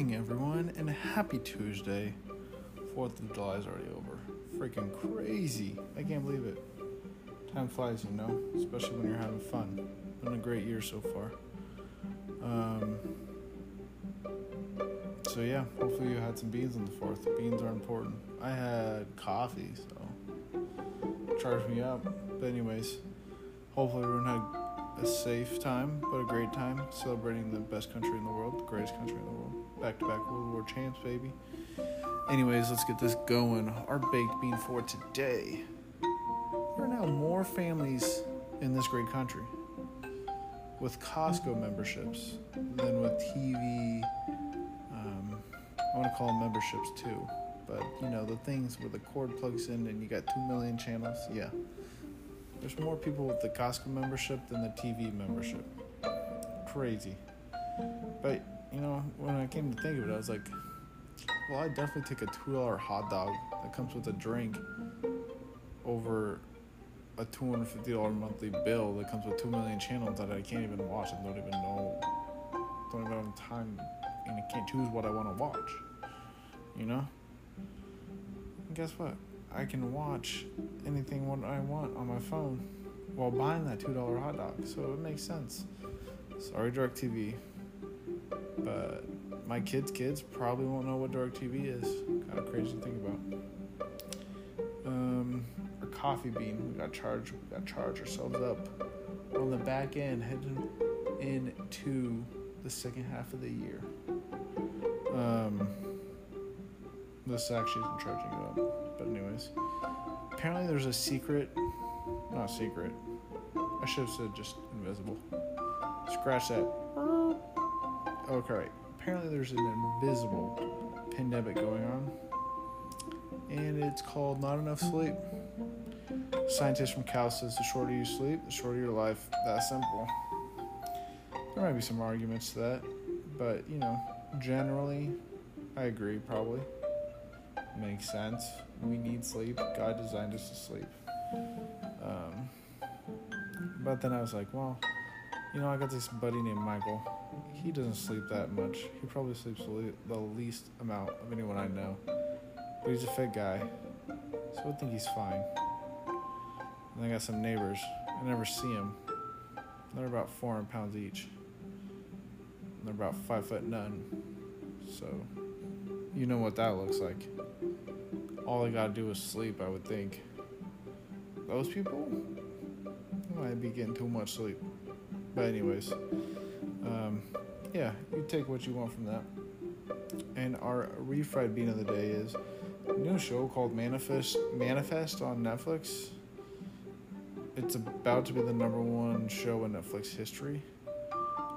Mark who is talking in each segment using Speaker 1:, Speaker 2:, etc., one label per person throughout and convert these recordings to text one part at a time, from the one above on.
Speaker 1: morning, everyone, and happy Tuesday. Fourth of July is already over. Freaking crazy! I can't believe it. Time flies, you know, especially when you're having fun. Been a great year so far. Um, so yeah, hopefully you had some beans on the fourth. Beans are important. I had coffee, so charged me up. But anyways, hopefully everyone had a safe time, but a great time celebrating the best country in the world, the greatest country in the world. Back to back World War champs, baby. Anyways, let's get this going. Our baked bean for today. There are now more families in this great country with Costco memberships than with TV. Um, I want to call them memberships too, but you know the things where the cord plugs in and you got two million channels. Yeah, there's more people with the Costco membership than the TV membership. Crazy. But you know when I came to think of it, I was like, well, I definitely take a two dollar hot dog that comes with a drink over a two hundred fifty dollar monthly bill that comes with two million channels that I can't even watch and don't even know, don't even have time, and I can't choose what I want to watch. You know. And guess what? I can watch anything what I want on my phone while buying that two dollar hot dog. So it makes sense. Sorry, DirecTV, but my kids' kids probably won't know what DirecTV is. Kind of crazy to think about. Um, our coffee bean, we got charged. We got charged ourselves up on the back end, heading into the second half of the year. Um, this actually isn't charging up, but anyways, apparently there's a secret, not secret. I should have said just invisible. Scratch that. Okay. Apparently there's an invisible pandemic going on, and it's called not enough sleep. Scientist from Cal says the shorter you sleep, the shorter your life. That simple. There might be some arguments to that, but you know, generally, I agree. Probably makes sense. We need sleep. God designed us to sleep. Um, but then I was like, well, you know, I got this buddy named Michael. He doesn't sleep that much. He probably sleeps the least amount of anyone I know. But he's a fit guy, so I think he's fine. And I got some neighbors. I never see them. They're about 400 pounds each. And they're about five foot none. So, you know what that looks like. All they gotta do is sleep, I would think. Those people might be getting too much sleep. But, anyways, um, yeah, you take what you want from that. And our refried bean of the day is a new show called Manifest Manifest on Netflix. It's about to be the number one show in Netflix history.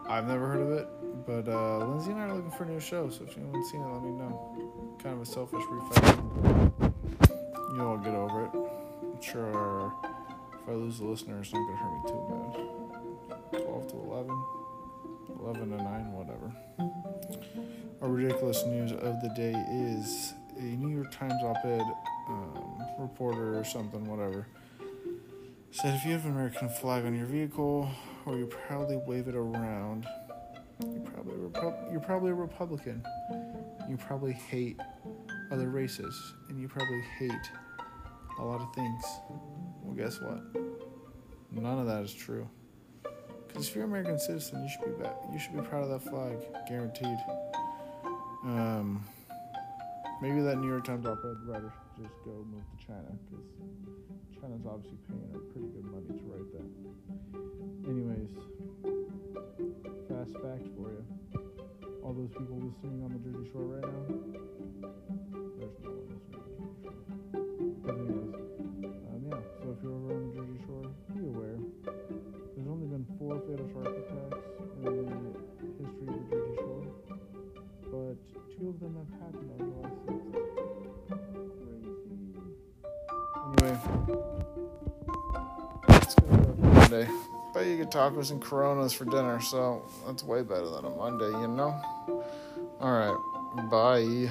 Speaker 1: I've never heard of it, but uh, Lindsay and I are looking for a new show, so if anyone's seen it, let me know. Kind of a selfish refried. You'll all get over it. I'm sure if I lose the listener, it's not going to hurt me too 11 to 9, whatever. Our ridiculous news of the day is a New York Times op ed um, reporter or something, whatever, said if you have an American flag on your vehicle or you proudly wave it around, you're probably, Repu- you're probably a Republican. You probably hate other races, and you probably hate a lot of things. Well, guess what? None of that is true. Because if you're an American citizen, you should be ba- you should be proud of that flag, guaranteed. Um, maybe that New York Times op-ed writer should just go move to China, because China's obviously paying her pretty good money to write that. Anyways, fast fact for you: all those people listening on the Jersey Shore right now, there's no one listening Anyway, it's gonna be a Monday. But you get tacos and Coronas for dinner, so that's way better than a Monday, you know. All right, bye.